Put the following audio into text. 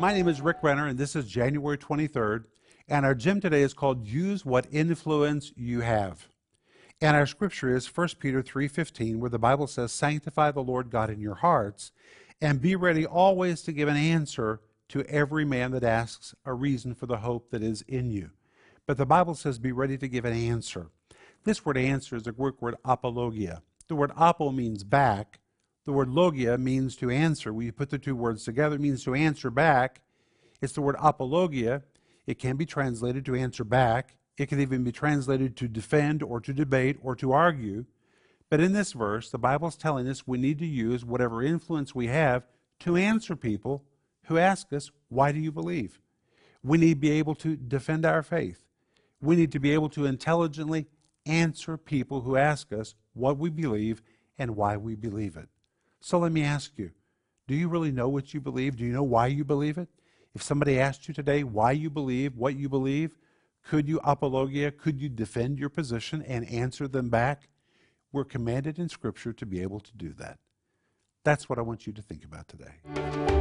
My name is Rick Renner, and this is January 23rd. And our gym today is called Use What Influence You Have. And our scripture is 1 Peter 3:15 where the Bible says sanctify the Lord God in your hearts and be ready always to give an answer to every man that asks a reason for the hope that is in you. But the Bible says be ready to give an answer. This word answer is the Greek word apologia. The word apo means back. The word logia means to answer. You put the two words together, it means to answer back. It's the word apologia. It can be translated to answer back. It can even be translated to defend or to debate or to argue. But in this verse, the Bible is telling us we need to use whatever influence we have to answer people who ask us, Why do you believe? We need to be able to defend our faith. We need to be able to intelligently answer people who ask us what we believe and why we believe it. So let me ask you do you really know what you believe? Do you know why you believe it? If somebody asked you today why you believe what you believe, could you apologia? Could you defend your position and answer them back? We're commanded in Scripture to be able to do that. That's what I want you to think about today.